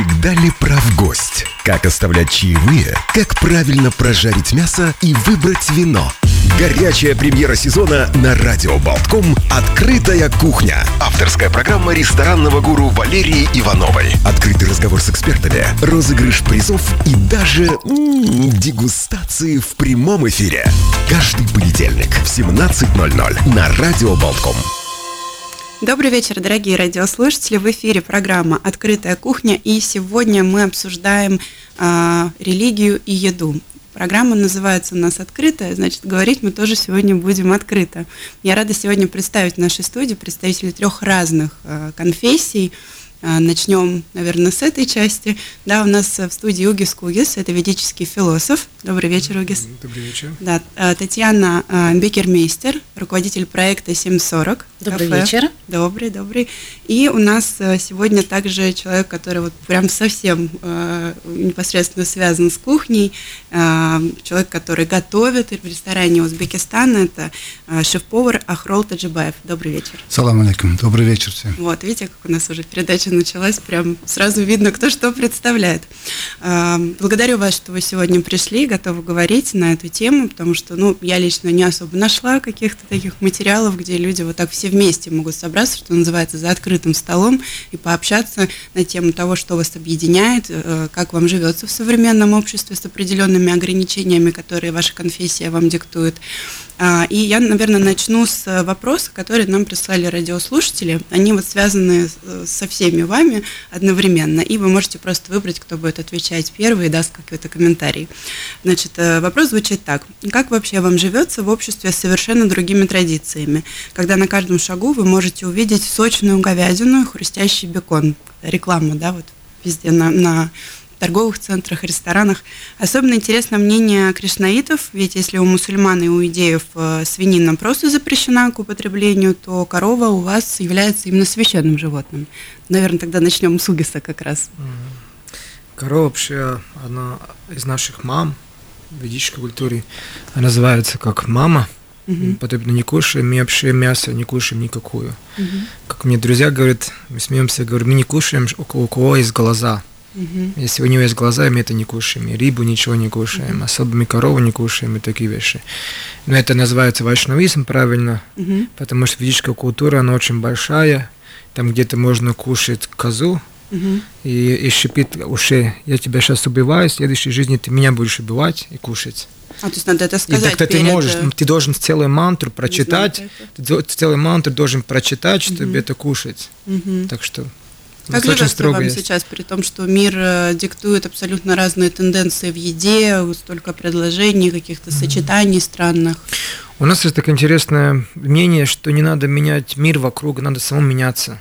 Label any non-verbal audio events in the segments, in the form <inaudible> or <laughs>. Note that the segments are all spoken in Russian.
Всегда ли прав гость? Как оставлять чаевые? Как правильно прожарить мясо и выбрать вино? Горячая премьера сезона на Радио Болтком «Открытая кухня». Авторская программа ресторанного гуру Валерии Ивановой. Открытый разговор с экспертами, розыгрыш призов и даже м-м, дегустации в прямом эфире. Каждый понедельник в 17.00 на Радио Болтком. Добрый вечер, дорогие радиослушатели. В эфире программа «Открытая кухня», и сегодня мы обсуждаем э, религию и еду. Программа называется у нас «Открытая», значит, говорить мы тоже сегодня будем открыто. Я рада сегодня представить в нашей студии представителей трех разных э, конфессий – Начнем, наверное, с этой части. Да, у нас в студии Угис Кугис, это ведический философ. Добрый вечер, Угис. Добрый вечер. Да, а, Татьяна а, Бекермейстер, руководитель проекта 740. Добрый кафе. вечер. Добрый, добрый. И у нас сегодня также человек, который вот прям совсем непосредственно связан с кухней, человек, который готовит в ресторане Узбекистана, это шеф-повар Ахрол Таджибаев. Добрый вечер. Салам алейкум. Добрый вечер всем. Вот, видите, как у нас уже передача передача началась, прям сразу видно, кто что представляет. А, благодарю вас, что вы сегодня пришли, готовы говорить на эту тему, потому что, ну, я лично не особо нашла каких-то таких материалов, где люди вот так все вместе могут собраться, что называется, за открытым столом и пообщаться на тему того, что вас объединяет, э, как вам живется в современном обществе с определенными ограничениями, которые ваша конфессия вам диктует. А, и я, наверное, начну с вопроса, который нам прислали радиослушатели. Они вот связаны со всеми вами одновременно, и вы можете просто выбрать, кто будет отвечать первый и даст какой-то комментарий. Значит, э, вопрос звучит так. Как вообще вам живется в обществе с совершенно другими традициями, когда на каждом шагу вы можете увидеть сочную говядину и хрустящий бекон? Реклама, да, вот везде на, на торговых центрах, ресторанах. Особенно интересно мнение кришнаитов, ведь если у мусульман и у идеев э, свинина просто запрещена к употреблению, то корова у вас является именно священным животным. Наверное, тогда начнем с угиса как раз. Корова вообще, она из наших мам в ведической культуре, она называется как мама, Uh-huh. Поэтому не кушаем, мы вообще мясо не кушаем никакую. Uh-huh. Как мне друзья говорят, мы смеемся, говорю, мы не кушаем, у кого, у кого есть глаза. Угу. Если у него есть глаза, мы это не кушаем, и рыбу ничего не кушаем, угу. особо мы корову не кушаем и такие вещи. Но это называется вайшнавизм правильно, угу. потому что ведическая культура, она очень большая, там где-то можно кушать козу, угу. и, и шипит уши, я тебя сейчас убиваю, в следующей жизни ты меня будешь убивать и кушать. А, то есть надо это сказать И тогда перед... ты можешь, ты должен целую мантру прочитать, ты целую мантру должен прочитать, чтобы угу. это кушать. Угу. Так что как живется вам есть. сейчас, при том, что мир э, диктует абсолютно разные тенденции в еде, столько предложений, каких-то сочетаний странных? У нас есть такое интересное мнение, что не надо менять мир вокруг, надо самому меняться.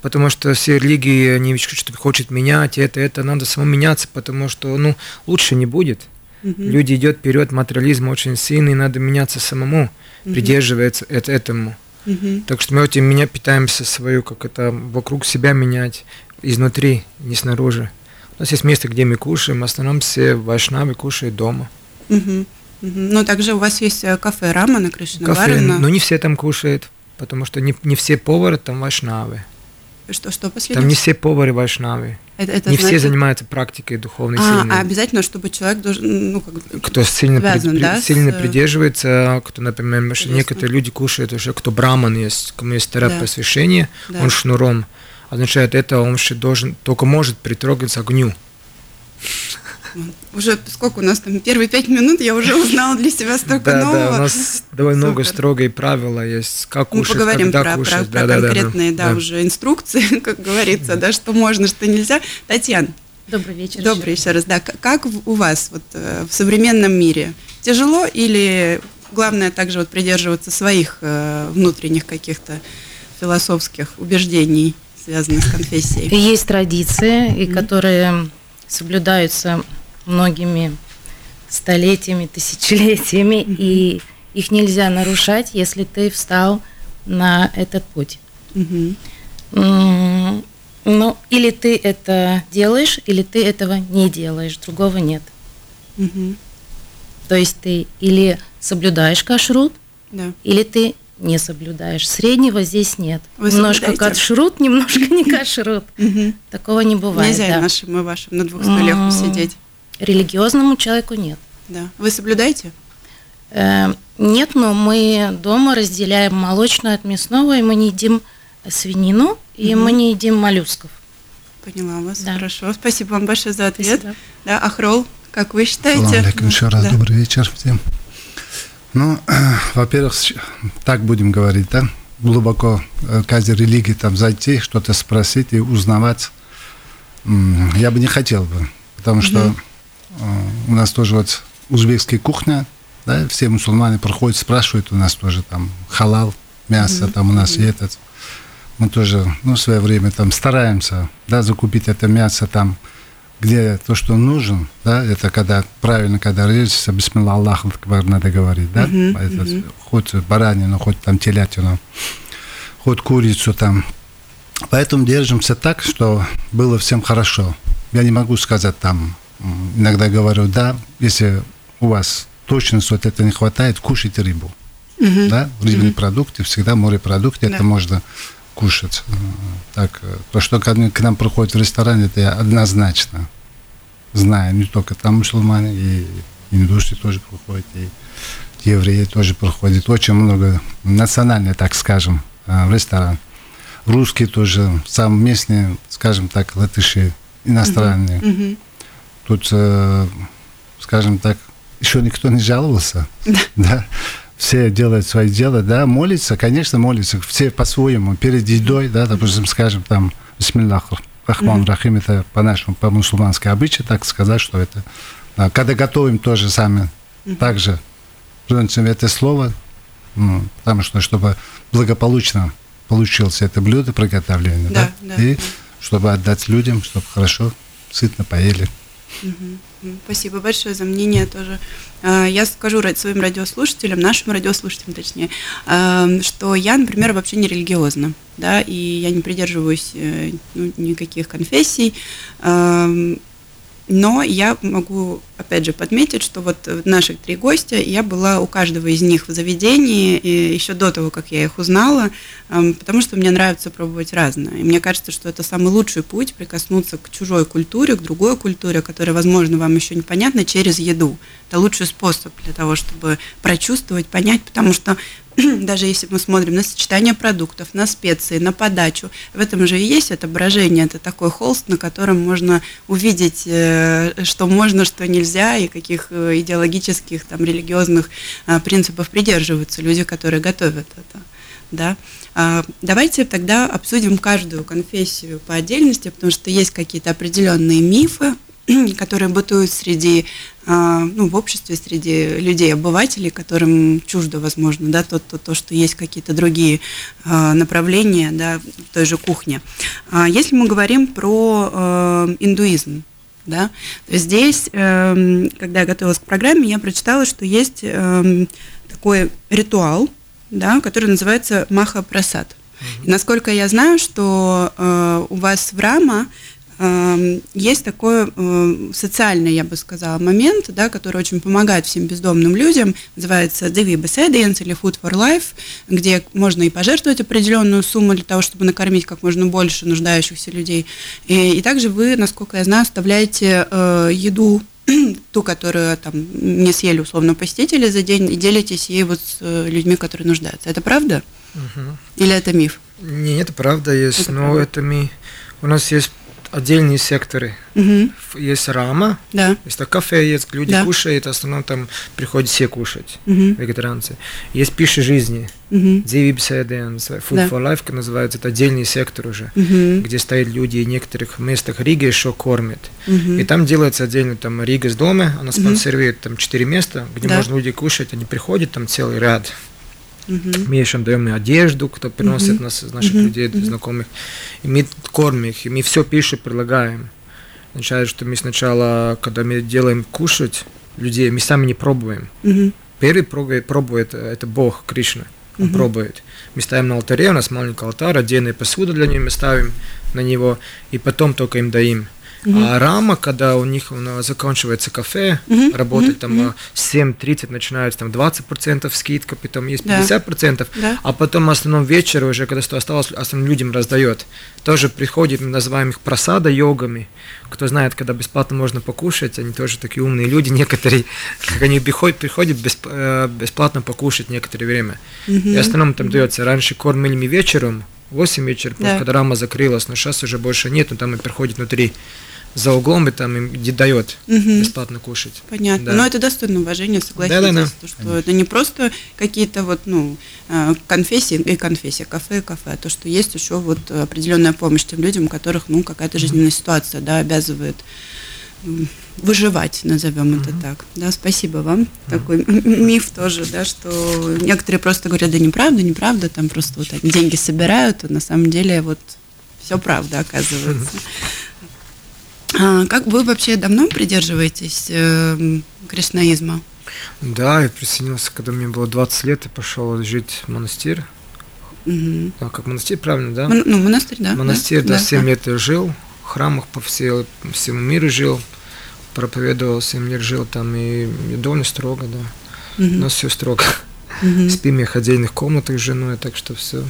Потому что все религии, они что-то хочет менять, это, это, надо самому меняться, потому что, ну, лучше не будет. Mm-hmm. Люди идет вперед, материализм очень сильный, надо меняться самому, mm-hmm. придерживаться это, этому. Угу. Так что мы этим меня питаемся свою, как это вокруг себя менять, изнутри, не снаружи. У нас есть место, где мы кушаем, в основном все вайшнавы кушают дома. Угу. Угу. Ну, также у вас есть э, кафе Рама на Кришна Кафе, но не все там кушают, потому что не, не все повары там вайшнавы. Что, что последнее? Там не все повары вайшнавы. Это, это не значит... все занимаются практикой духовной а, сильной. А обязательно, чтобы человек должен, ну, как кто сильно, связан, при, да, сильно с... придерживается, кто, например, Интересно. некоторые люди кушают уже, кто браман есть, кому есть терапия да. посвящения, да. он шнуром. Означает это, он должен, только может притрогаться огню. Уже сколько у нас там, первые пять минут я уже узнала для себя столько да, нового. Да, у нас довольно много строгие правила есть, как кушать, Мы поговорим когда про, кушать. Про, да, про конкретные, да, да, да, уже инструкции, <laughs> как говорится, да, что можно, что нельзя. Татьяна. Добрый вечер. Добрый еще раз, да. Как у вас вот э, в современном мире? Тяжело или главное также вот придерживаться своих э, внутренних каких-то философских убеждений, связанных с конфессией? Есть традиции, и которые соблюдаются многими столетиями, тысячелетиями, mm-hmm. и их нельзя нарушать, если ты встал на этот путь. Mm-hmm. Ну, или ты это делаешь, или ты этого не делаешь, другого нет. Mm-hmm. То есть ты или соблюдаешь кашрут, да. или ты не соблюдаешь. Среднего здесь нет. Вы немножко кашрут, <laughs> немножко не кашрут. Такого не бывает. Нельзя нашим и вашим на двух стульях М. Религиозному человеку нет. Да. Вы соблюдаете? Э, Нет, но мы дома разделяем молочное от мясного, и мы не едим свинину, и мы не едим моллюсков. Поняла вас. Да. Хорошо. Спасибо вам большое за ответ. Спасибо. Да, Ахрол, как вы Салам считаете? алейкум, еще раз Да. добрый вечер всем. Ну, <clears throat> во-первых, с- так будем говорить, да, глубоко э, каждой религии там зайти, что-то спросить и узнавать, я бы не хотел бы, потому что э, у нас тоже вот узбекская кухня, да, все мусульмане проходят, спрашивают у нас тоже там халал, мясо там у нас и этот. Мы тоже, ну, в свое время там стараемся, да, закупить это мясо там, где то, что нужен, да, это когда правильно, когда режется, бисмилла Аллах Акбар надо говорить, да, Это хоть баранину, хоть там телятину, хоть курицу там. Поэтому держимся так, что было всем хорошо. Я не могу сказать там, иногда говорю, да, если у вас точность вот это не хватает, кушайте рыбу. Да, рыбные продукты, всегда морепродукты, Да. это можно кушать. Э, Так, э, то, что к нам приходят в ресторан, это я однозначно знаю, не только там мусульмане, и индусы тоже приходят, и евреи тоже приходят. Очень много национальных, так скажем, э, в ресторан. Русские тоже, сам местные, скажем так, латыши, иностранные. Мгм. Тут, э, скажем так, еще никто не жаловался. Да. Все делают свое дело, да, молятся, конечно, молятся, все по-своему, перед едой, да, допустим, скажем, там, Бисмиллах, Рахман Рахим, это по-нашему, по-мусульмански обычаю, так сказать, что это. да, когда готовим тоже сами, также произносим это слово, ну, потому что, чтобы благополучно получилось это блюдо приготовление, Да, да, да, и да. чтобы отдать людям, чтобы хорошо, сытно поели. Спасибо большое за мнение тоже. А, Я скажу своим радиослушателям, нашим радиослушателям точнее, а, что я, например, вообще не религиозна, да, и я не придерживаюсь э, ну, никаких конфессий, ам, но я могу, опять же, подметить, что вот наших три гостя, я была у каждого из них в заведении еще до того, как я их узнала, ам, потому что мне нравится пробовать разное. И мне кажется, что это самый лучший путь прикоснуться к чужой культуре, к другой культуре, которая, возможно, вам еще непонятна, через еду. Это лучший способ для того, чтобы прочувствовать, понять, потому что <clears throat> даже если мы смотрим на сочетание продуктов, на специи, на подачу, в этом же и есть отображение, это такой холст, на котором можно увидеть, э, что можно, что нельзя, и каких э, идеологических, там, религиозных а, принципов придерживаются люди, которые готовят это. Да? А, Давайте тогда обсудим каждую конфессию по отдельности, потому что есть какие-то определенные мифы, <clears throat> которые бытуют среди, а, ну, в обществе, среди людей, обывателей, которым чуждо, возможно, да, то, то, то что есть какие-то другие а, направления, да, в той же кухне. А Если мы говорим про индуизм, да, то здесь, эм, когда я готовилась к программе, я прочитала, что есть эм, такой ритуал, да, который называется Маха Прасад. И насколько я знаю, что э, у вас в Рама есть такой э, социальный, я бы сказала, момент, да, который очень помогает всем бездомным людям, называется Divi Besedians или Food for Life, где можно и пожертвовать определенную сумму для того, чтобы накормить как можно больше нуждающихся людей. И, и также вы, насколько я знаю, оставляете э, еду <clears throat> ту, которую там не съели условно посетители за день, и делитесь ей вот с э, людьми, которые нуждаются. Это правда? Или это миф? Не, это правда есть, Это но правда. это мы... У нас есть отдельные секторы. Ф- Есть рама, Да. есть так кафе, есть люди Да. кушают, в основном там приходят все кушать, Мгм. вегетарианцы. Есть пища жизни, Мгм. Диви Бседен, Food Да. for Life, называется, это отдельный сектор уже, Мгм. где стоят люди, и в некоторых местах Рига еще кормят. Мгм. И там делается отдельно, там Рига с дома, она спонсирует там четыре места, где Да. можно люди кушать, они приходят, там целый ряд. Мгм. Мы еще даем и одежду, кто приносит Мгм. нас, из наших Мгм. людей, Мгм. знакомых. И мы кормим их, и мы все пищу предлагаем. Означает, что мы сначала, когда мы делаем кушать людей, мы сами не пробуем. Мгм. Первый пробует, пробует э, это Бог, Кришна. Он Мгм. пробует. Мы ставим на алтаре, у нас маленький алтарь, отдельная посуда для него мы ставим на него, и потом только им даем. А рама, когда у них заканчивается кафе, Мгм, работать мгм, там мгм. а, 7.30 начинается там 20% скидка, потом есть Да. 50%, Да. а потом в основном вечер уже, когда что осталось, основным людям раздает. Тоже приходит, мы называем их просада йогами. Кто знает, когда бесплатно можно покушать, они тоже такие умные люди, некоторые, как они приходят, приходят бесп- э, бесплатно покушать некоторое время. И в основном там дается, раньше кормили вечером, 8 вечера, Да. когда рама закрылась, но сейчас уже больше нет, но там и приходит внутри за углом, и там им дает Мгм. бесплатно кушать. Понятно. Да. Но это достойно уважения, согласитесь, Да-да-да. то, что это не просто какие-то вот, ну, э, конфессии и конфессия, кафе и кафе, а то, что есть еще вот определенная помощь тем людям, у которых, ну, какая-то жизненная ситуация, да, обязывает выживать, назовем это так. Да, спасибо вам. Такой м- м- миф тоже, да, что некоторые просто говорят, да неправда, неправда, там просто вот они деньги собирают, а на самом деле вот все правда оказывается. А как вы вообще давно придерживаетесь э, кришнаизма? Да, я присоединился, когда мне было 20 лет, и пошел жить в монастырь. Мгм. А, как монастырь, правильно, да? Мон- ну, монастырь, да? монастырь, да, 7 лет я жил, в храмах по всей, всему миру жил, проповедовал, 7 лет жил там, и, и довольно строго, да. У Мгм. нас все строго. Мгм. <laughs> Спим я в отдельных комнатах с женой, так что все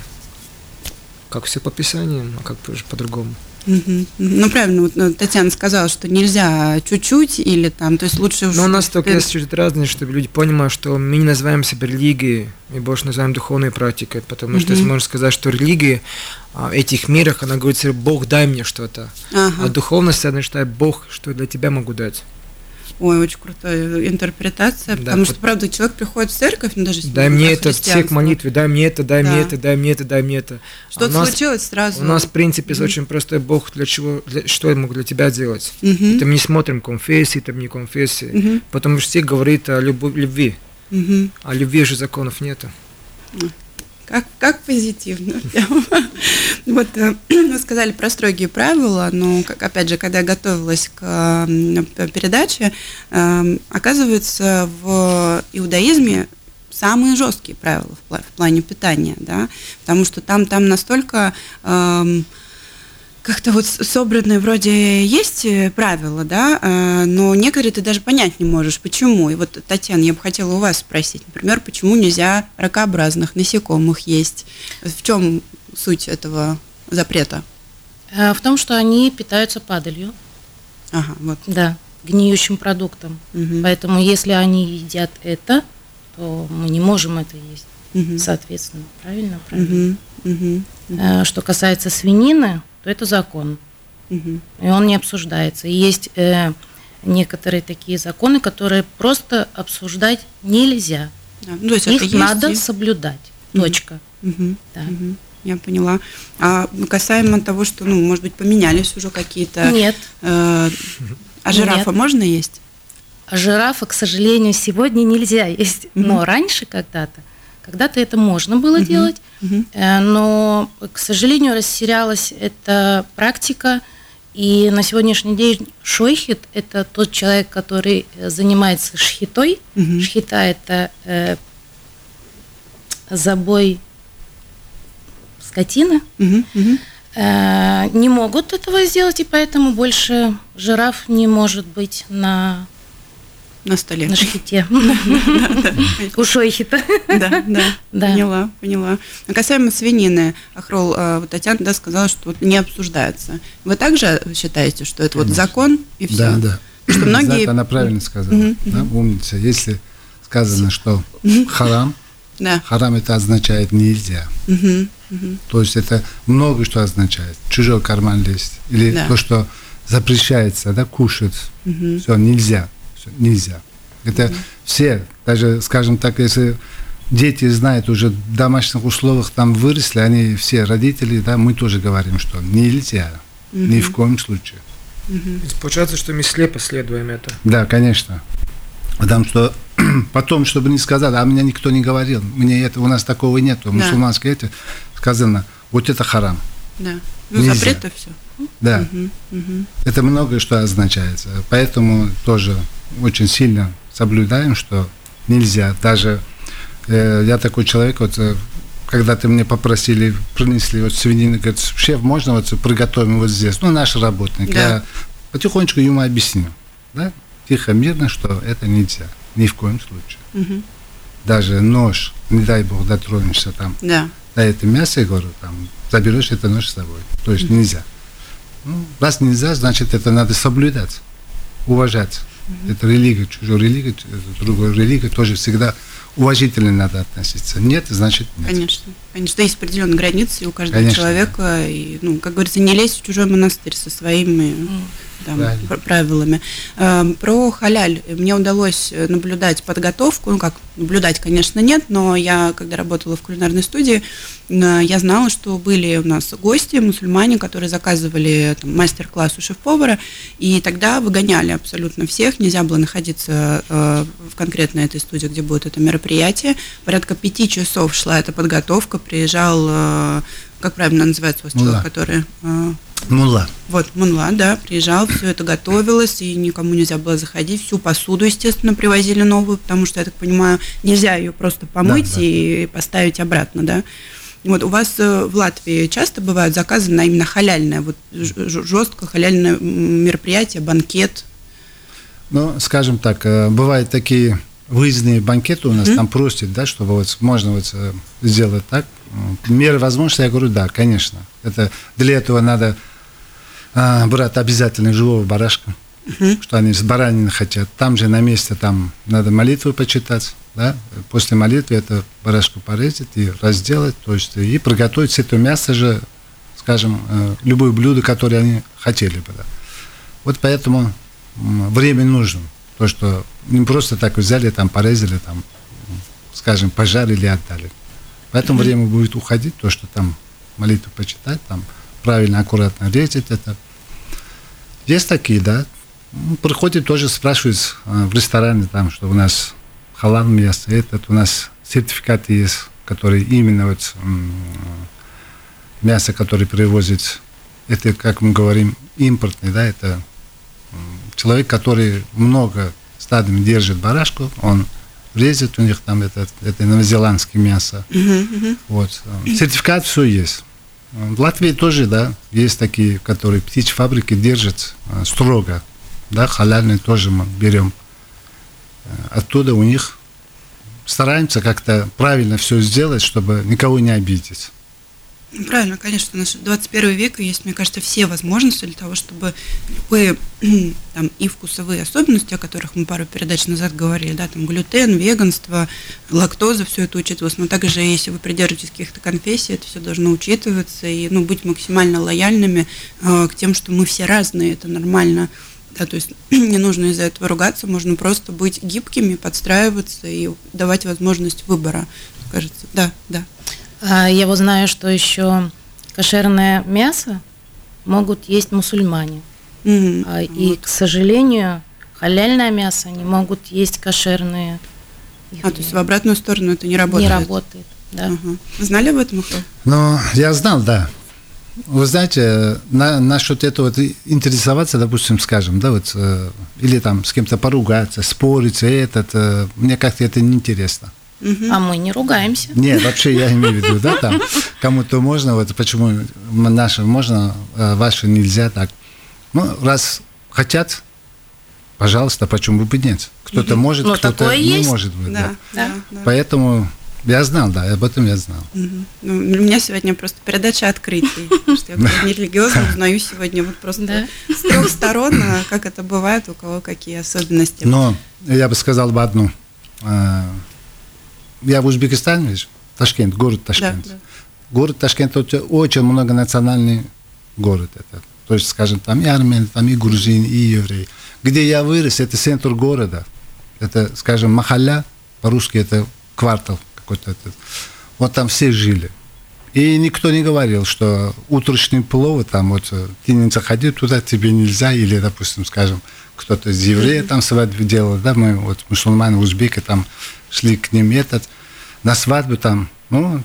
как все по писаниям, а как по-другому. Мгм. Ну, правильно, вот ну, Татьяна сказала, что нельзя чуть-чуть или там, то есть лучше уж... Но у нас только есть чуть разные, чтобы люди понимали, что мы не называем себя религией, мы больше называем духовной практикой, потому что Мгм. если можно сказать, что религия а, в этих мирах, она говорит, себе, Бог, дай мне что-то. А Ага. духовность, она считает, Бог, что для тебя могу дать. Ой, очень крутая интерпретация, Да, потому вот- что, правда, человек приходит в церковь, ну, даже Дай мне это, все к молитве, дай мне это, дай мне Да. это, дай мне это, дай мне это. А Что-то нас, случилось сразу. у нас, в принципе, Мгм. очень простой Бог, для чего, для- что я могу для тебя делать. Мгм. Там не смотрим конфессии, там не конфессии. Мгм. Потому что все говорит о любви, Мгм. а любви же законов нету. Как, как позитивно. <laughs> Вот э, вы сказали про строгие правила, но, как, опять же, когда я готовилась к передаче, эм, оказывается, в иудаизме самые жесткие правила в плане питания, да, потому что там, там настолько эм, как-то вот собранные вроде есть э, правила, да, э, но некоторые ты даже понять не можешь, почему. И вот, Татьяна, я бы хотела у вас спросить, например, почему нельзя ракообразных насекомых есть? В чем суть этого запрета? Э, В том, что они питаются падалью, Ага, вот. да, гниющим продуктом. Мгм. Поэтому если они едят это, то мы не можем это есть. Мгм. Соответственно, правильно? правильно. Мгм. Э, Что касается свинины, то это закон, Мгм. и он не обсуждается. И есть э, некоторые такие законы, которые просто обсуждать нельзя. Да, ну, то есть Их есть надо и- соблюдать. Мгм. Точка. Мгм. Да. Мгм. Я поняла. А касаемо того, что, ну, может быть, поменялись уже какие-то... Нет. э, а жирафа Нет. можно есть? А жирафа, к сожалению, сегодня нельзя есть. Но раньше когда-то, когда-то это можно было Мгм. делать, э, но, к сожалению, растерялась эта практика. И на сегодняшний день шойхит – это тот человек, который э, занимается шхитой. Мгм. Шхита – это э, забой скотины. Мгм. Мгм. Э, не могут этого сделать, и поэтому больше жираф не может быть на, На столе. на шхите. <laughs> У шойхита. Да, да, поняла, поняла. А касаемо свинины, Ахрол, а, вот Татьяна да, сказала, что не обсуждается. Вы также считаете, что это вот закон и все? Да, да. Что многие- она правильно сказала. Умница. Если сказано, что харам, харам это означает нельзя. То есть это много что означает. Чужой карман лезть. Или то, что запрещается, да, кушать. Все, нельзя. Всё, нельзя. Это все, даже, скажем так, если дети знают уже в домашних условиях там выросли, они все родители, да, мы тоже говорим, что нельзя. Ни в коем случае. Получается, что мы слепо следуем это. Да, конечно. Потому что <clears throat> потом, чтобы не сказали, а меня никто не говорил, мне это, у нас такого нет, Да. мусульманское это сказано, вот это харам. Да. Ну, Нельзя. запрет-то все. Да, это многое что означает. Поэтому тоже очень сильно соблюдаем, что нельзя. Даже э, я такой человек, вот э, когда ты мне попросили, принесли вот свинину, говорит, шеф, можно вот приготовим вот здесь? Ну, наш работник. Да. Я потихонечку ему объяснил, да, тихо, мирно, что это нельзя, ни в коем случае. Мгм. Даже нож, не дай бог, дотронешься там Да. до этого мяса, я говорю, там, заберешь это нож с собой. То есть нельзя. Ну, раз нельзя, значит, это надо соблюдать, уважать. Это религия, чужая религия, это другая религия, тоже всегда уважительно надо относиться. Нет, значит нет. Конечно. Конечно, есть определенные границы у каждого Конечно, человека. И, ну, как говорится, не лезь в чужой монастырь со своими там, Правильно. правилами. Эм, Про халяль мне удалось э, наблюдать подготовку. Ну как, наблюдать, конечно, нет, но я, когда работала в кулинарной студии, э, я знала, что были у нас гости, мусульмане, которые заказывали там, мастер-класс у шеф-повара, и тогда выгоняли абсолютно всех. Нельзя было находиться э, в конкретно этой студии, где будет это мероприятие. Порядка пяти часов шла эта подготовка. Приезжал, как правильно называется у вас человек, который... э, вот, Мунла, да, приезжал, все это готовилось, и никому нельзя было заходить. Всю посуду, естественно, привозили новую, потому что, я так понимаю, нельзя ее просто помыть Да, да. и поставить обратно, да. Вот у вас э, в Латвии часто бывают заказы на именно халяльное, вот жестко халяльное мероприятие, банкет. Ну, скажем так, э, бывают такие выездные банкеты у нас, там просят, да, чтобы вот можно вот э, сделать так. Меры возможности, я говорю, да, конечно. Это для этого надо а, брать обязательно живого барашка, что они с баранины хотят. Там же на месте там надо молитву почитать, да. После молитвы это барашку порезать и разделать, то есть и приготовить с этого мяса же, скажем, э, любое блюдо, которое они хотели бы. Да. Вот поэтому время нужно. То, что не просто так взяли, там порезали, там, скажем, пожарили и отдали. Поэтому время будет уходить, то, что там молитву почитать, там правильно, аккуратно резать это. Есть такие, да. М, Приходят тоже спрашивают э, в ресторане, там, что у нас халал мясо, этот у нас сертификаты есть, которые именно вот мясо, которое привозит, это, как мы говорим, импортный, да, это человек, который много стадами держит барашку, он резет у них там это, это новозеландское мясо. Вот. э, Сертификат все есть. В Латвии тоже, да, есть такие, которые птичьи фабрики держат э, строго. Да, халяльные тоже мы берем. Э, Оттуда у них стараемся как-то правильно все сделать, чтобы никого не обидеть. Ну, Правильно, конечно, у нас 21 век, и есть, мне кажется, все возможности для того, чтобы любые <clears throat> там, и вкусовые особенности, о которых мы пару передач назад говорили, да, там глютен, веганство, лактоза, все это учитывалось, но также, если вы придерживаетесь каких-то конфессий, это все должно учитываться и, ну, быть максимально лояльными э, к тем, что мы все разные, это нормально, да, то есть <clears throat> не нужно из-за этого ругаться, можно просто быть гибкими, подстраиваться и давать возможность выбора, кажется, да, да. А я вот знаю, что еще кошерное мясо могут есть мусульмане. А, И, к сожалению, халяльное мясо не могут есть кошерные. А, то есть в обратную сторону это не работает? Не работает. Да. Вы знали об этом, Михаил? Ну, я знал, да. Вы знаете, на, насчет этого вот и интересоваться, допустим, скажем, да, вот, э, или там с кем-то поругаться, спорить, этот, э, мне как-то это неинтересно. А мы не ругаемся. Нет, вообще я имею в виду, да, там кому-то можно, вот почему наши можно, а ваши нельзя так. Ну, раз хотят, пожалуйста, почему бы нет? Кто-то может, Ну, кто-то не есть. может быть. Да. да, да. Поэтому я знал, да, об этом я знал. Мгм. Ну, у меня сегодня просто передача открытий, <laughs> потому что я как нерелигиозно узнаю сегодня вот просто Да. с трех сторон, а, как это бывает, у кого какие особенности. Но я бы сказал бы одну. Я в Узбекистане, видишь, Ташкент, город да, Ташкент. да. Город Ташкент это очень многонациональный город. Это. То есть, скажем, там и армяне, там и грузины, и евреи. Где я вырос, это центр города. Это, скажем, махалля, по-русски это квартал какой-то. Вот там все жили. И никто не говорил, что утренний плов, там вот э, ты не заходи туда, тебе нельзя, или, допустим, скажем, кто-то из еврея там свадьбу делал, да, мы вот мусульмане, узбеки там шли к ним этот, на свадьбу там, ну,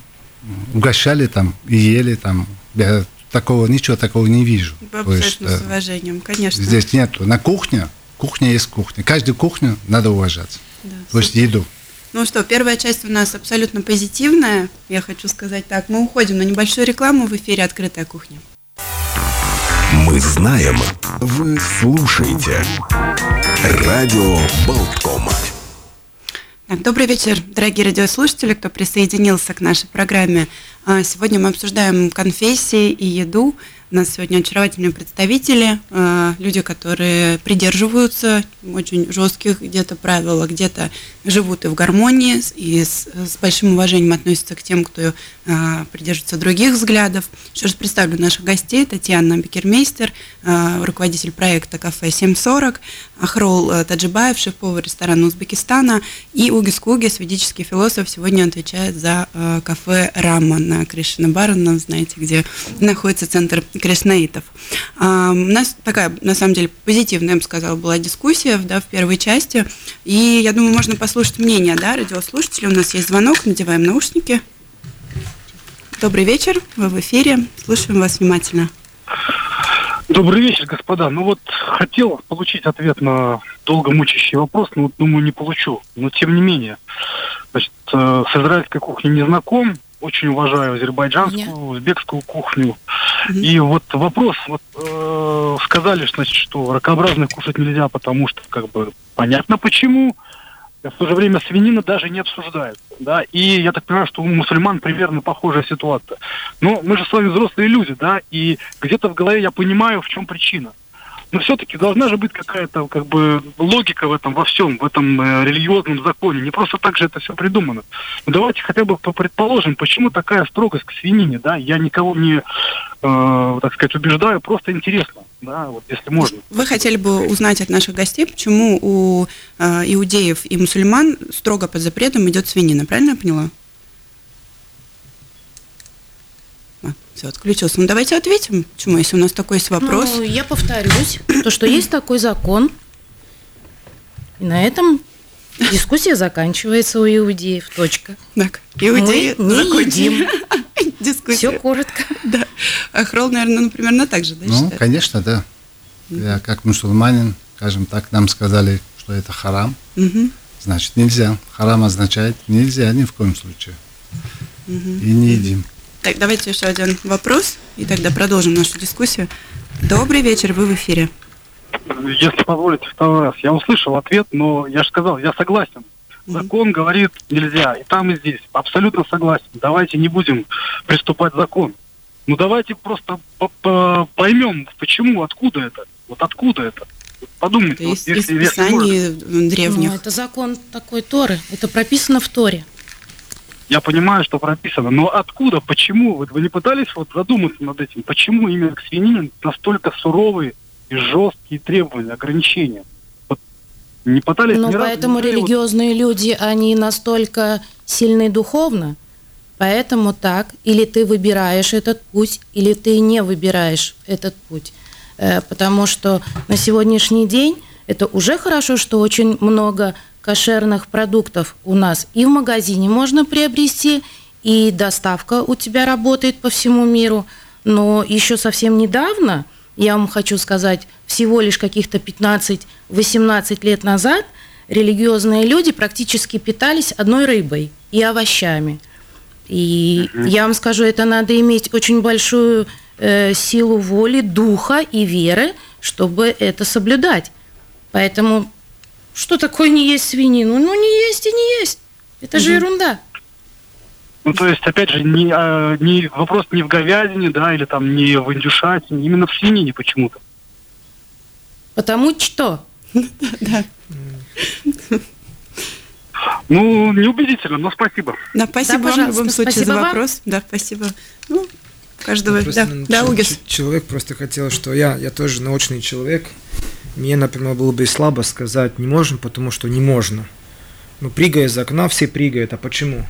угощали там и ели там. Я такого, ничего такого не вижу. То есть, Абсолютно с э, уважением, конечно. здесь нету. На кухне, кухня есть кухня. Каждую кухню надо уважать. Да, То есть еду. Ну что, первая часть у нас абсолютно позитивная, я хочу сказать так. Мы уходим на небольшую рекламу в эфире «Открытая кухня». Мы знаем, вы слушаете. Радио Болтком. Добрый вечер, дорогие радиослушатели, кто присоединился к нашей программе. А, сегодня мы обсуждаем конфессии и еду. У нас сегодня очаровательные представители, э, люди, которые придерживаются очень жестких где-то правил, а где-то живут и в гармонии, и с, с большим уважением относятся к тем, кто э, придерживается других взглядов. Еще раз представлю наших гостей. Татьяна Бекермейстер, э, руководитель проекта «Кафе 740», Ахрол Таджибаев, шеф-повар ресторана Узбекистана, и Угис Кугис, ведический философ, сегодня отвечает за кафе «Рама» на Кришна Барана, знаете, где находится центр кришнаитов. А, у нас такая, на самом деле, позитивная, я бы сказала, была дискуссия да, в первой части. И я думаю, можно послушать мнение да, радиослушателей. У нас есть звонок, надеваем наушники. Добрый вечер, вы в эфире. Слушаем вас внимательно. Добрый вечер, господа. Ну вот хотел получить ответ на долго мучащий вопрос, но вот думаю, не получу. Но тем не менее, значит, э, с израильской кухней не знаком, очень уважаю азербайджанскую, узбекскую кухню. И вот вопрос, вот э, сказали, значит, что ракообразных кушать нельзя, потому что как бы понятно почему. В то же время свинина даже не обсуждают. Да? И я так понимаю, что у мусульман примерно похожая ситуация. Но мы же с вами взрослые люди, да, и где-то в голове я понимаю, в чем причина но все-таки должна же быть какая-то как бы логика в этом во всем, в этом э, религиозном законе. Не просто так же это все придумано. Ну, давайте хотя бы предположим, почему такая строгость к свинине, да? Я никого не, э, так сказать, убеждаю, просто интересно, да, вот если можно. Вы хотели бы узнать от наших гостей, почему у э, иудеев и мусульман строго под запретом идет свинина, правильно я поняла? Все, отключился. Ну, давайте ответим. Почему, если у нас такой есть вопрос? Ну, я повторюсь, то, что есть такой закон, и на этом дискуссия заканчивается у иудеев. Точка. Так, иудеи Мы не едим. <laughs> Дискуссия. Все коротко. Да. А Хрол, наверное, ну, примерно так же, да, Ну, считает? конечно, да. Я как мусульманин, скажем так, нам сказали, что это харам. Угу. Значит, нельзя. Харам означает нельзя ни в коем случае. Угу. И не едим. Так, давайте еще один вопрос, и тогда продолжим нашу дискуссию. Добрый вечер, вы в эфире. Если позволите второй раз. Я услышал ответ, но я же сказал, я согласен. Закон mm-hmm. говорит нельзя, и там, и здесь. Абсолютно согласен. Давайте не будем приступать закон. Ну давайте просто поймем, почему, откуда это. Вот откуда это. Подумайте. Это вот, из, если, из Писаний древних. Ну, это закон такой Торы. Это прописано в Торе. Я понимаю, что прописано, но откуда, почему? Вот вы не пытались вот задуматься над этим? Почему именно к свинине настолько суровые и жесткие требования, ограничения? Вот не пытались Но поэтому разу, религиозные вот... люди, они настолько сильны духовно, поэтому так, или ты выбираешь этот путь, или ты не выбираешь этот путь. Э, потому что на сегодняшний день это уже хорошо, что очень много кошерных продуктов у нас и в магазине можно приобрести, и доставка у тебя работает по всему миру. Но еще совсем недавно, я вам хочу сказать, всего лишь каких-то 15-18 лет назад религиозные люди практически питались одной рыбой и овощами. И я вам скажу, это надо иметь очень большую э, силу воли, духа и веры, чтобы это соблюдать. Поэтому что такое не есть свинину? Ну, не есть и не есть. Это угу. же ерунда. Ну, то есть, опять же, не, а, не, вопрос не в говядине, да, или там не в индюшатине, именно в свинине почему-то. Потому что? Да. Ну, неубедительно, но спасибо. Да, спасибо да, вам в любом случае за вопрос. Да, спасибо. Ну, каждого, ну, да, да, Угис. Человек просто хотел, что я, я тоже научный человек, мне, например, было бы слабо сказать не можем, потому что не можно. Ну, прыгая из окна, все прыгают, а почему?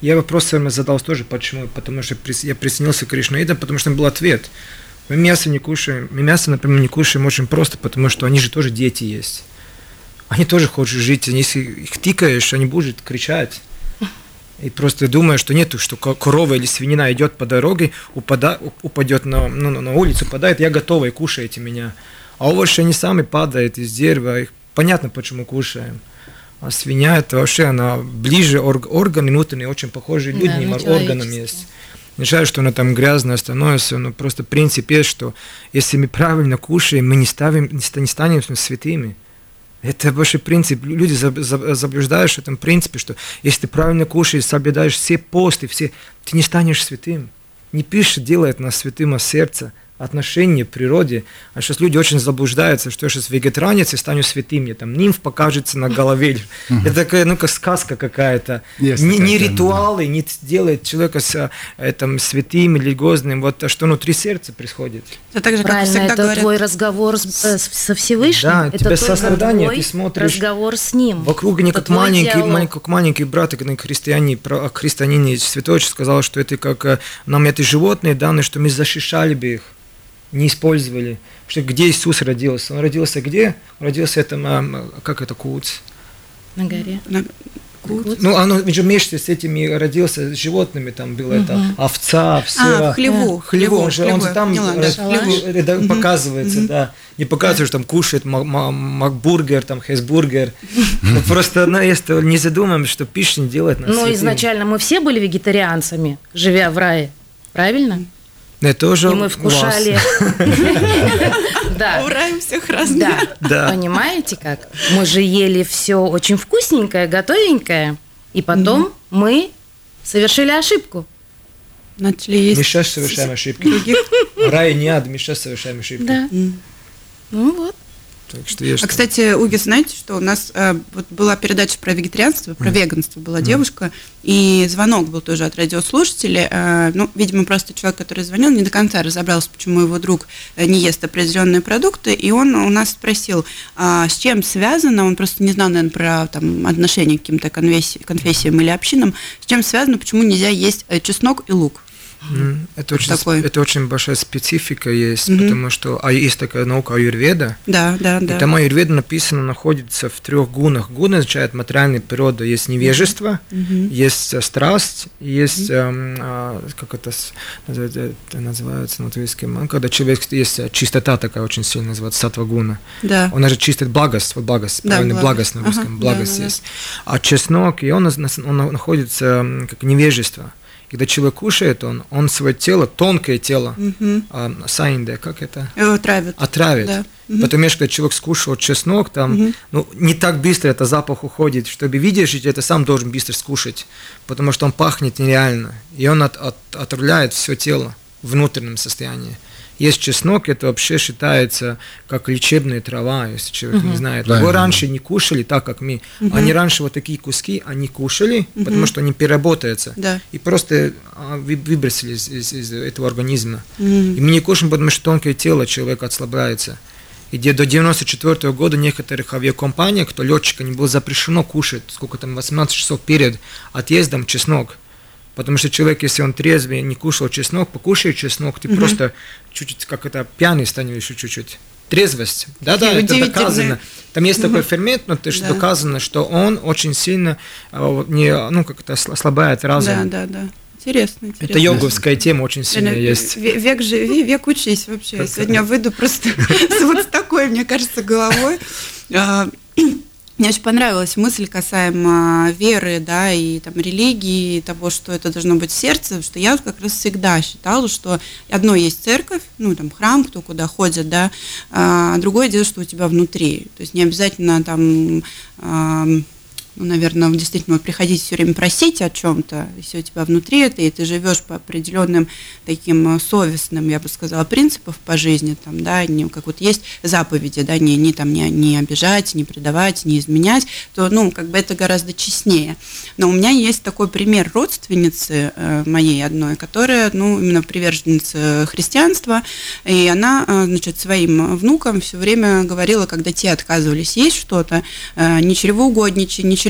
Я вопрос сам задал тоже, почему? Потому что я присоединился к Кришнаидам, потому что был ответ. Мы мясо не кушаем. Мы мясо, например, не кушаем очень просто, потому что они же тоже дети есть. Они тоже хотят жить. Если их тикаешь, они будут кричать. И просто думаю, что нету, что корова или свинина идет по дороге, упада, упадет на, ну, на улицу, упадает, я готова и кушаете меня. А овощи, они сами падают из дерева, их понятно, почему кушаем. А свинья, это вообще, она ближе, орг, органы внутренние очень похожи, людям да, органам есть. Не означает, что она там грязная становится, но просто принцип есть, что если мы правильно кушаем, мы не, ставим, не станем святыми. Это больше принцип. Люди заблуждаются в этом принципе, что если ты правильно кушаешь, соблюдаешь все посты, все, ты не станешь святым. Не пишет, делает нас святым от сердца отношение к природе. А сейчас люди очень заблуждаются, что я сейчас вегетаранец и стану святым, мне там нимф покажется на голове. Это такая, ну, как сказка какая-то. Не, ритуалы, не делает человека с, этим, святым или гозным, вот а что внутри сердца происходит. Это так же, как Правильно, это говорят... твой разговор с, э, со Всевышним. Да, это тебе сострадание, ты смотришь. разговор с ним. Вокруг не как маленький, маленький, как маленький брат, как христиане, христианине святой сказал, что это как э, нам это животные данные, что мы защищали бы их не использовали. Что где Иисус родился? Он родился где? Он родился там, а, как это, Куц? На горе. На... Куц. Ну, оно же вместе с этими родился, с животными там было угу. это, овца, все. А, хлеву. В хлеву, он же, он там Поняла, да. да, угу. показывается, угу. да. Не показывает, что там кушает макбургер, там хесбургер. Ну, <laughs> просто ну, если не задумаемся, что пища не делает нас Ну, изначально мы все были вегетарианцами, живя в рае, правильно? Это тоже И мы вкушали. <laughs> Да. Ураем всех разных. Да. Понимаете как? Мы же ели все очень вкусненькое, готовенькое. И потом мы совершили ошибку. Начали есть. Мы сейчас совершаем ошибки. Рай не ад, мы сейчас совершаем ошибки. Да. Ну вот. Так что я а, кстати, Уги, знаете, что у нас э, вот была передача про вегетарианство, про mm. веганство была mm. девушка, и звонок был тоже от радиослушателя. Э, ну, видимо, просто человек, который звонил, не до конца разобрался, почему его друг э, не ест определенные продукты, и он у нас спросил, э, с чем связано, он просто не знал, наверное, про там, отношение к каким-то конфессиям, конфессиям или общинам, с чем связано, почему нельзя есть э, чеснок и лук. Это очень, такой. это очень большая специфика есть, mm потому что а есть такая наука аюрведа. Да, да, да. И там аюрведа написано, находится в трех гунах. Гун означает материальная природа. Есть невежество, mm есть э, страсть, есть, mm э, как это, это называется на турецком, ну, когда человек, есть э, чистота такая очень сильная, называется сатва гуна. Да. Он же чистит благость, вот благость, да, правильно, благость, благость на русском, ага, благость да, есть. Да. А чеснок, и он, он находится как невежество. Когда человек кушает, он, он свое тело, тонкое тело, угу. а, сайнде, как это? Его отравит. Отравит. Да. Угу. Потому что когда человек скушал чеснок, там, угу. ну, не так быстро это запах уходит. Чтобы видеть это сам должен быстро скушать, потому что он пахнет нереально. И он от, от, отравляет все тело в внутреннем состоянии. Есть чеснок, это вообще считается как лечебная трава, если человек uh-huh. не знает. Да, Его да, раньше да. не кушали так, как мы. Uh-huh. Они раньше вот такие куски, они кушали, uh-huh. потому что они переработаются. Да. И просто а, выбросили из, из, из этого организма. Uh-huh. И мы не кушаем, потому что тонкое тело человека отслабляется. И где до 94 года некоторых авиакомпаний, кто летчика не было запрещено кушать, сколько там, 18 часов перед отъездом чеснок. Потому что человек, если он трезвый, не кушал чеснок, покушает чеснок, ты угу. просто чуть-чуть, как это, пьяный станешь чуть-чуть. Трезвость. Да-да, это доказано. Там есть угу. такой фермент, но это да. доказано, что он очень сильно а, не, ну, как это, ослабляет разум. Да, да, да. Интересно, интересно. Это йоговская тема очень сильно есть. Век живи, век учись вообще. Я сегодня выйду просто <laughs> вот с такой, мне кажется, головой. А, мне очень понравилась мысль касаемо веры, да, и там религии, и того, что это должно быть в сердце, потому что я как раз всегда считала, что одно есть церковь, ну, там, храм, кто куда ходит, да, а другое дело, что у тебя внутри. То есть не обязательно там ну, наверное, действительно приходить все время просить о чем-то, если у тебя внутри это, и ты живешь по определенным таким э, совестным, я бы сказала, принципам по жизни, там, да, не, как вот есть заповеди, да, не, не, там, не, не обижать, не предавать, не изменять, то, ну, как бы это гораздо честнее. Но у меня есть такой пример родственницы э, моей одной, которая, ну, именно приверженница христианства, и она, э, значит, своим внукам все время говорила, когда те отказывались есть что-то, э, не чревоугодничай, не чревоугодничай,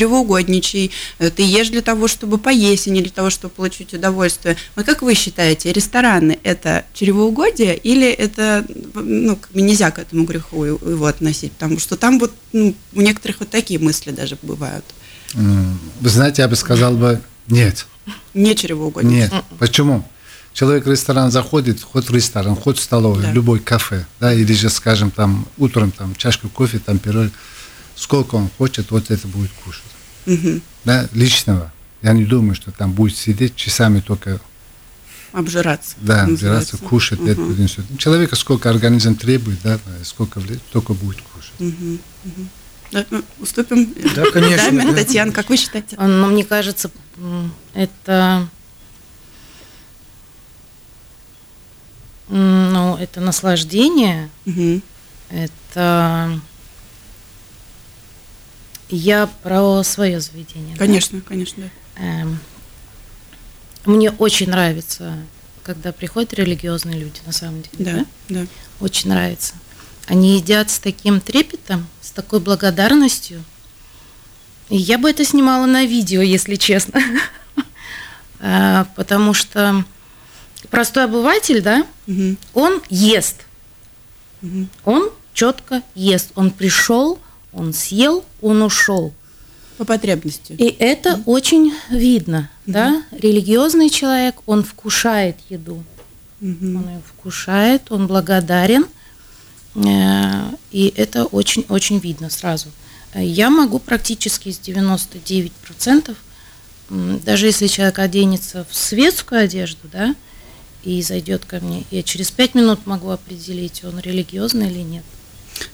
э, ты ешь для того, чтобы поесть, а не для того, чтобы получить удовольствие. Вот как вы считаете, рестораны – это чревоугодие или это, ну, как бы нельзя к этому греху его относить? Потому что там вот ну, у некоторых вот такие мысли даже бывают. Вы знаете, я бы сказал бы нет. Не чревоугодие? Нет. Почему? Человек в ресторан заходит, хоть в ресторан, хоть в столовую, да. любой кафе, да, или же, скажем, там утром там чашку кофе, там пирог, сколько он хочет, вот это будет кушать. Угу. Да, личного. Я не думаю, что там будет сидеть часами только обжираться. Да, обжираться, кушать. Мгм. это. Человека сколько организм требует, да, сколько влезет, только будет кушать. Мгм, мгм. Да, ну, уступим Да, конечно, <laughs> даме. да. Татьяна, как вы считаете? Но мне кажется, это, ну, это наслаждение, Мгм. это я про свое заведение. да. Конечно, конечно, да. Эм, Мне очень нравится, когда приходят религиозные люди, на самом деле. Да, да. Очень нравится. Они едят с таким трепетом, с такой благодарностью. И я бы это снимала на видео, если честно. А, <laughs> Потому что простой обыватель, да, он ест. Он четко ест. Он пришел, он съел, он ушел. По потребности. И это очень видно, да. Религиозный человек, он вкушает еду. Мгм. Он ее вкушает, он благодарен. э, И это очень-очень видно сразу. Я могу практически с 99%, м, даже если человек оденется в светскую одежду, да, и зайдет ко мне, я через пять минут могу определить, он религиозный или нет.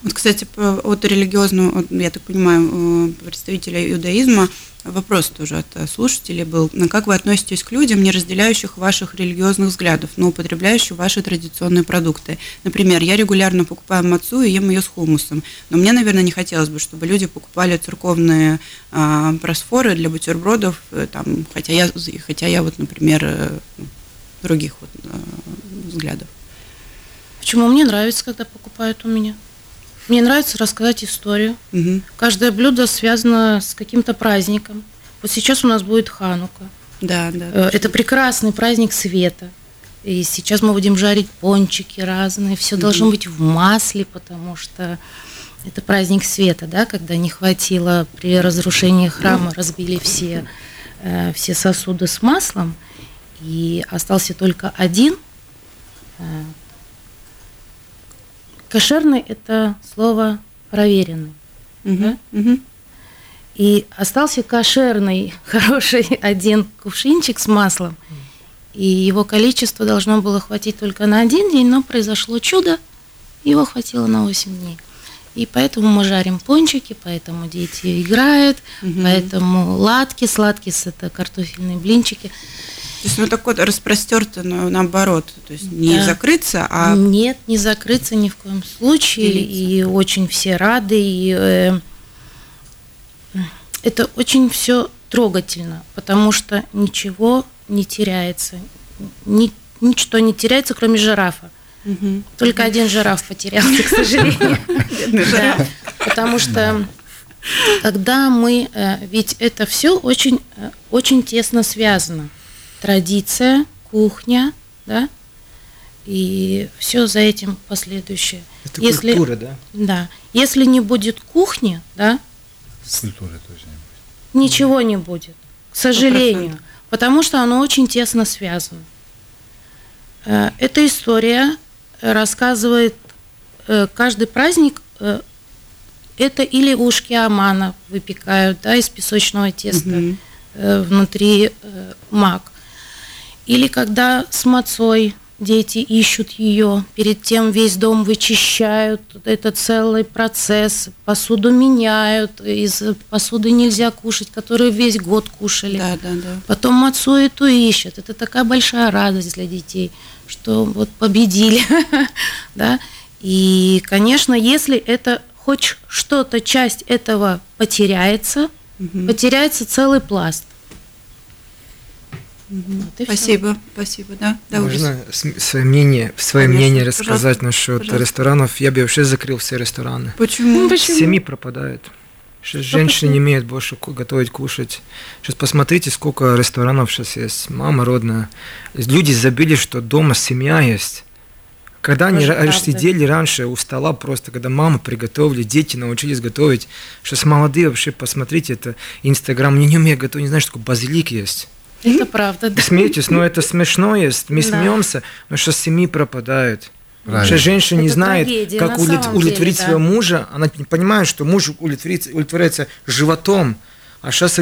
Вот, кстати, от религиозного, я так понимаю, э, представителя иудаизма, вопрос тоже от э, слушателей был. Ну, Как вы относитесь к людям, не разделяющих ваших религиозных взглядов, но употребляющих ваши традиционные продукты? Например, я регулярно покупаю мацу и ем ее с хумусом, но мне, наверное, не хотелось бы, чтобы люди покупали церковные а, просфоры для бутербродов, э, там, хотя, я, хотя я вот, например, э, других вот, э, взглядов. Почему мне нравится, когда покупают у меня? Мне нравится рассказать историю. Мгм. Каждое блюдо связано с каким-то праздником. Вот сейчас у нас будет Ханука. Да, да. Э, Это прекрасный праздник света. И сейчас мы будем жарить пончики разные. Все должно быть в масле, потому что это праздник света, да, когда не хватило при разрушении храма, разбили все, э, все сосуды с маслом, и остался только один. Э, Кошерный – это слово проверенный. И остался кошерный, <laughs> хороший один кувшинчик с маслом. И его количество должно было хватить только на один день, но произошло чудо, его хватило на 8 дней. И поэтому мы жарим пончики, поэтому дети играют, Мгм. поэтому ладки, сладкис – это картофельные блинчики. То есть, ну, так вот, распростерто на, наоборот, то есть не Да. закрыться, а Нет, не закрыться ни в коем случае. Делиться. И очень все рады. И э, это очень все трогательно, потому что ничего не теряется. Ни- ничто не теряется, кроме жирафа. Мгм. Только один жираф потерялся, к сожалению. <laughs> Да, Потому что когда мы, э, ведь это все очень, э, очень тесно связано. Традиция, кухня, да, и все за этим последующее. Это Если- культура, да? Да, если не будет кухни, да, Культуры тоже не будет. ничего не будет, к сожалению, потому что оно очень тесно связано. Э, Эта история рассказывает э, каждый праздник. э, Это или ушки амана выпекают, да, из песочного теста э, внутри мак. Или когда с мацой дети ищут ее, перед тем весь дом вычищают, это целый процесс, посуду меняют, из посуды нельзя кушать, которую весь год кушали. Да, да, да. Потом мацу эту ищут. Это такая большая радость для детей, что вот победили. <laughs> да? И, конечно, если это хоть что-то, часть этого потеряется, Мгм. потеряется целый пласт. Вот и всё. Спасибо, спасибо, да. да. Можно с- свое мнение, свое Конечно, мнение пожалуйста, рассказать насчет пожалуйста. ресторанов? Я бы вообще закрыл все рестораны. Почему? Семьи пропадают. Сейчас женщины не умеют больше готовить, кушать. Сейчас посмотрите, сколько ресторанов сейчас есть. Мама родная. Люди забили, что дома семья есть. Когда они Тоже ра- правда. сидели раньше у стола просто, когда мама приготовили, дети научились готовить. Сейчас молодые вообще, посмотрите, это Инстаграм, не, не умеют готовить, не знаю, что такое базилик есть. Это правда, да. Вы смеетесь, но это смешно есть, мы Да. смеемся, но сейчас семьи пропадают. Правильно. Сейчас женщина не Это знает, трагедия, как самом удовлетворить деле, своего да. мужа. Она не понимает, что муж удовлетворится, удовлетворяется животом, а сейчас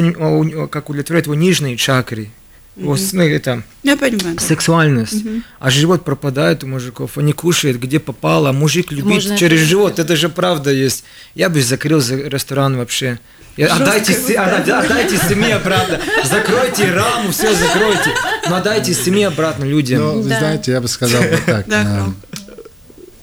как удовлетворяет его нижние чакры. Вот, ну, это Я понимаю. сексуальность. А живот пропадает у мужиков, они кушают, где попало. А мужик любит Можно через это живот, это же правда есть. Я бы закрыл за ресторан вообще. Отдайте, отдайте семье обратно. Закройте раму, все закройте. Но отдайте семье обратно людям. Вы Да. знаете, я бы сказал вот так. Да, э.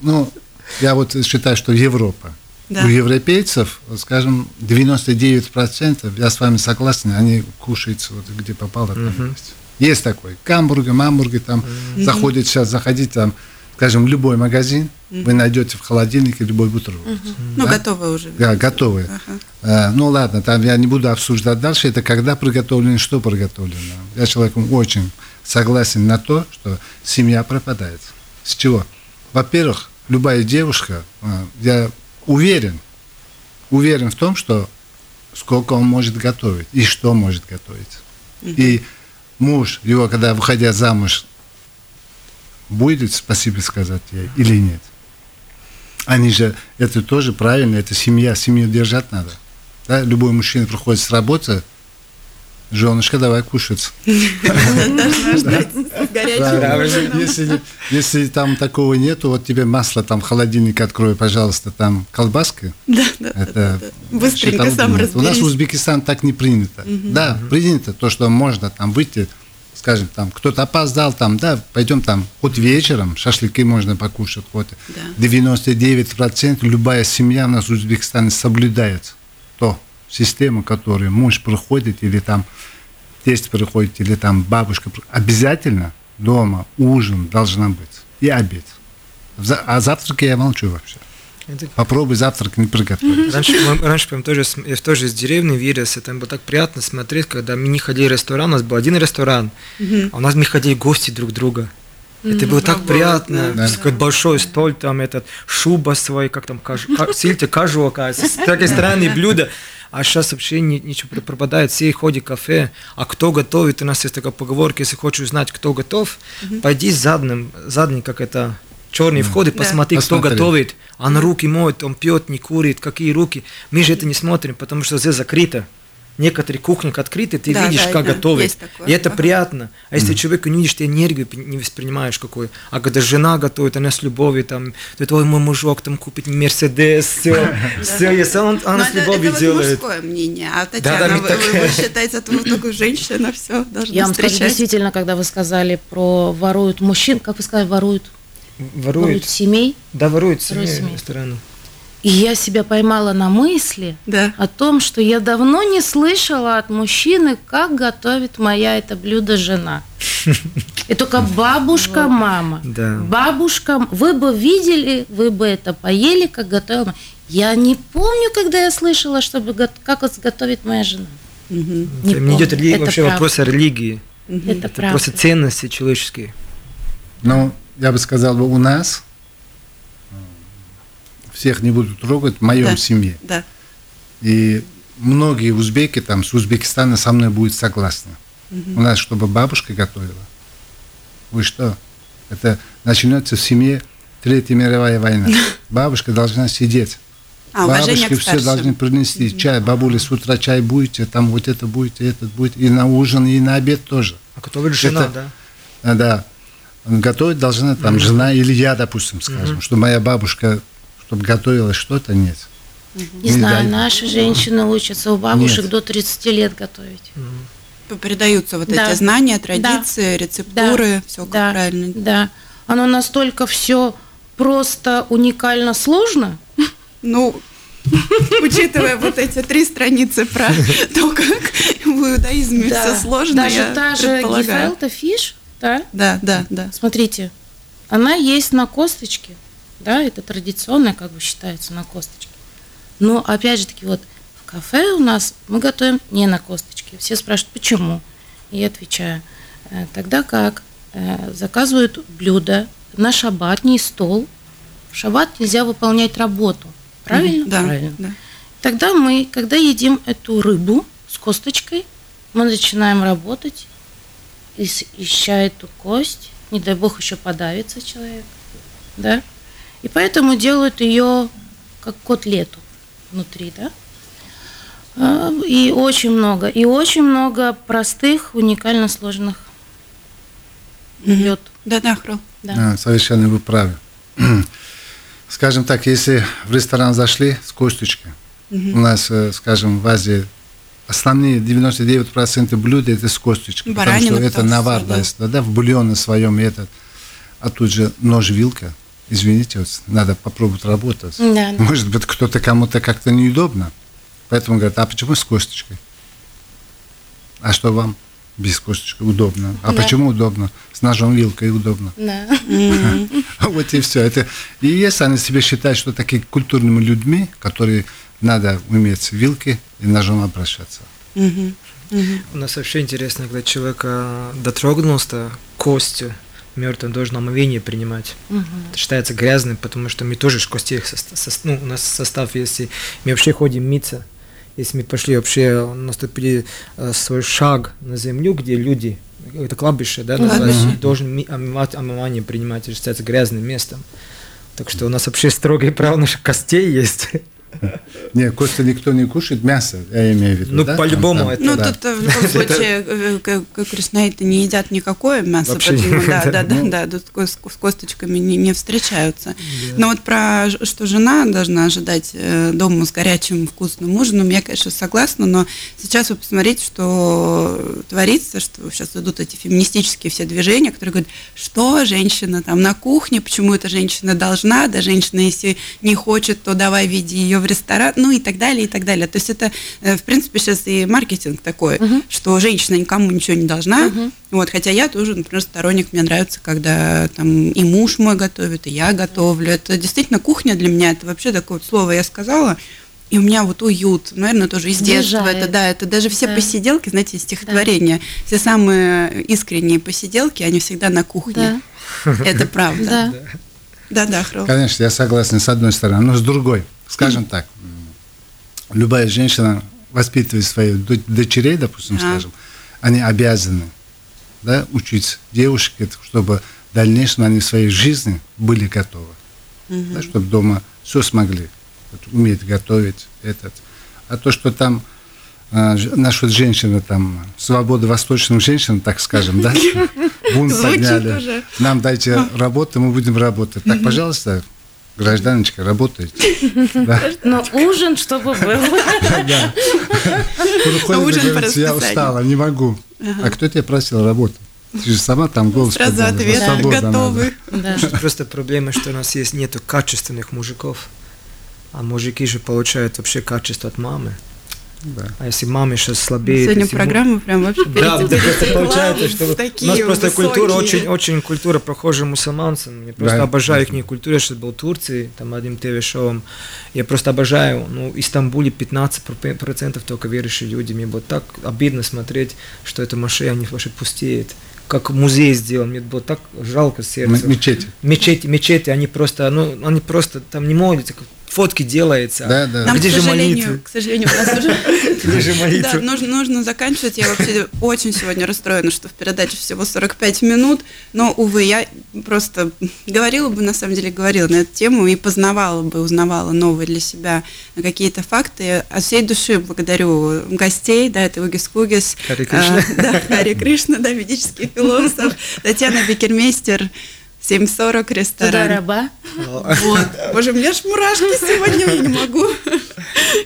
Ну, я вот считаю, что Европа. Да. У европейцев, скажем, 99%, я с вами согласен, они кушают вот где попало. там есть. Есть такой. Гамбургер, мамбургер, там заходит сейчас, заходите там, скажем, любой магазин, вы найдете в холодильнике любой бутерброд. Ну, Да? готовы уже. Да, готовые. Ага. Э, ну ладно, там я не буду обсуждать дальше, это когда приготовлено, что приготовлено. Я человеком очень согласен на то, что семья пропадает. С чего? Во-первых, любая девушка, э, я уверен, уверен в том, что сколько он может готовить и что может готовить. И муж, его, когда выходя замуж, будет спасибо сказать ей или нет. Они же, это тоже правильно, это семья, семью держать надо. Да? Любой мужчина приходит с работы, женушка, давай кушать. Если, там такого нету, вот тебе масло там в холодильник открой, пожалуйста, там колбаска. Да, да. Быстренько сам нет. У нас в разберись. Узбекистане так не принято. Да, принято то, что можно там выйти, скажем, там кто-то опоздал, там, да, пойдем там, хоть вечером шашлыки можно покушать, вот. Да. 99% любая семья у нас в Узбекистане соблюдает то систему, которую муж приходит или там тесть приходит или там бабушка, обязательно дома ужин должна быть и обед. А завтраки я молчу вообще. Это Попробуй завтрак не приготовить. Раньше, мы, раньше прям тоже, с- я тоже из деревни вырос, и там было так приятно смотреть, когда мы не ходили в ресторан, у нас был один ресторан, а у нас мы ходили гости друг друга. Это было так приятно. да. Такой большой стол, там этот шуба свой, как там, <laughs> сильте кажу, оказывается, такие странные блюда. А сейчас вообще ни- ничего пр- пропадает, все ходят в кафе, а кто готовит, у нас есть такая поговорка, если хочешь узнать, кто готов, пойди задним, задний, как это, черный вход и Да. посмотри, кто Посмотри. готовит. Он руки моет, он пьет, не курит, какие руки. Мы же это не смотрим, потому что здесь закрыто. Некоторые кухни открыты, ты Да, видишь, да, как да, такое. И это Ага. приятно. А если человек не видишь, ты энергию не воспринимаешь какой. А когда жена готовит, она с любовью, там, ты твой мой мужик там купит Мерседес, все, все, если он, она с это, это любовью делает. мужское мнение. А Да, Татьяна, да, вы, считаете, это только женщина все должна Я вам скажу, действительно, когда вы сказали про воруют мужчин, как вы сказали, воруют, воруют Ворует. семей, Да, ворует Ворует семьи семьи. рестораны. и я себя поймала на мысли Да. о том, что я давно не слышала от мужчины, как готовит моя это блюдо жена. <laughs> И только бабушка, мама. Да. Бабушка, вы бы видели, вы бы это поели, как готовила. Я не помню, когда я слышала, чтобы как вот готовит моя жена. Мгм. Не Не идет рели- Это вообще правда. вопрос о религии. Это Это правда. просто ценности человеческие. Ну, я бы сказал, бы, у нас всех не будут трогать в моем Да. семье. Да. И многие узбеки там с Узбекистана со мной будут согласны. У нас, чтобы бабушка готовила. Вы что? Это начнется в семье Третья мировая война. <laughs> Бабушка должна сидеть. А, Бабушки все должны принести чай. Бабуля с утра чай будете, там вот это будет, и этот будет. И на ужин, и на обед тоже. А готовит жена, Это- да? А, Да. Готовить должна там жена или я, допустим, скажем, что моя бабушка, чтобы готовила что-то, нет. Не Не знаю, дай. наши женщины учатся у бабушек Нет. до 30 лет готовить. Передаются вот Да. эти знания, традиции, рецептуры, все как да, правильно. Да. Оно настолько все просто уникально сложно. Ну, учитывая вот эти три страницы про <laughs> то, как в иудаизме все сложно, Даже та же гефелта фиш, да, Да, да, да. смотрите, она есть на косточке, да, это традиционно как бы считается на косточке. Но опять же таки вот в кафе у нас мы готовим не на косточке. Все спрашивают, почему? И я отвечаю, «Э, тогда как э, заказывают блюдо на шаббатний стол. В шаббат нельзя выполнять работу. Правильно? Да, Правильно. да. Тогда мы, когда едим эту рыбу с косточкой, мы начинаем работать, ища эту кость, не дай бог еще подавится человек, да, и поэтому делают ее как котлету внутри, да. А, И очень много. И очень много простых, уникально сложных блюд. Да-да, Хрол. Да. А, совершенно вы правы. Скажем так, если в ресторан зашли с косточкой, у нас, э, скажем, в Азии основные 99% блюд это с косточкой. Баранина, потому что это навар, да. да, да, в бульоне своем этот. А тут же нож-вилка. Извините, вот, надо попробовать работать. Да, да. Может быть, кто-то кому-то как-то неудобно. Поэтому говорят, а почему с косточкой? А что вам без косточки удобно? А Да. почему удобно? С ножом вилкой удобно. Да. <laughs> Вот и все. Это и если они себя считают, что такие культурными людьми, которые надо уметь вилки и ножом обращаться. У нас вообще интересно, когда человек э, дотрогнулся костью, мертвым должен омовение принимать. Это считается грязным, потому что мы тоже сос- сос- ну, у нас состав, если мы вообще ходим мыться, если мы пошли вообще, наступили э, свой шаг на землю, где люди, это кладбище, да, называется, Кладбище. должен омывать, омывание принимать, это считается грязным местом. Так что у нас вообще строгие правила наших костей есть. <laughs> Не, кости никто не кушает, мясо, я имею в виду. Ну, да? по-любому это Ну, да. тут э, в любом случае, э, кришнаиты не едят никакое мясо, Вообще поэтому, да, да, да, Ну. да, тут с, косточками не, не встречаются. Но вот про что жена должна ожидать э, дома с горячим вкусным ужином, я, конечно, согласна, но сейчас вы посмотрите, что творится, что сейчас идут эти феминистические все движения, которые говорят, что женщина там на кухне, почему эта женщина должна, да женщина, если не хочет, то давай веди ее в ресторан, ну и так далее, и так далее. То есть это, э, в принципе, сейчас и маркетинг такой, что женщина никому ничего не должна, вот, хотя я тоже, например, сторонник, мне нравится, когда там и муж мой готовит, и я готовлю. Это действительно кухня для меня, это вообще такое вот слово я сказала, и у меня вот уют, наверное, тоже из детства. Это, да, это даже все Да. посиделки, знаете, из стихотворения. Все самые искренние посиделки, они всегда на кухне. Да. Это правда. Да. Да, да. Конечно, я согласен с одной стороны, но с другой, скажем так, любая женщина воспитывает своих дочерей, допустим, Да. скажем, они обязаны да, учить девушек, чтобы в дальнейшем они в своей жизни были готовы, да, чтобы дома все смогли, вот, уметь готовить этот. А то, что там а, ж- насчет женщины, там, свободы восточных женщин, так скажем, да, <laughs> бунт подняли. Нам дайте работу, мы будем работать. Так, пожалуйста, гражданочка, работайте. <laughs> Да. Но ужин, чтобы был. <laughs> Ужин говорит, я устала, не могу. А кто тебя просил работать? Ты же сама там голос Сразу ответ готовы. Просто проблема, что у нас есть нету качественных мужиков. А мужики же получают вообще качество от мамы. Да. А если мама сейчас слабеет... Сегодня если программа прям вообще Да, да, просто получается, что у нас просто культура высокие. очень, очень культура похожа мусульманцам. Я просто Да. обожаю их культуру. Я сейчас был в Турции, там одним ТВ-шоу. Я просто обожаю. Ну, в Стамбуле 15% только верующие люди. Мне было так обидно смотреть, что это Маше, они вообще пустеет. Как музей сделан. Мне было так жалко сердце. М- Мечети. Мечети, мечети, они просто, ну, они просто там не молятся, фотки делается. Да, да. Нам, Где к же сожалению, молитвы? к сожалению, у нас уже <laughs> Где же Да, молитвы? нужно, нужно заканчивать. Я вообще очень сегодня расстроена, что в передаче всего 45 минут. Но, увы, я просто говорила бы, на самом деле, говорила на эту тему и познавала бы, узнавала новые для себя какие-то факты. От всей души благодарю гостей, да, это Угис Кугис. Харе Кришна. а, да, Хари Кришна, да, ведический философ. Татьяна Бекермейстер, 7.40 Туда ресторан. раба. Вот. Боже, у меня аж мурашки сегодня, я не могу.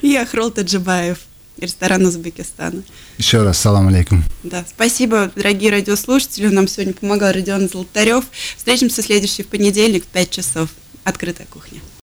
И Ахрол Таджибаев, ресторан Узбекистана. Еще раз, салам алейкум. Да, спасибо, дорогие радиослушатели. Нам сегодня помогал Родион Золотарев. Встретимся следующий в понедельник в 5 часов. Открытая кухня.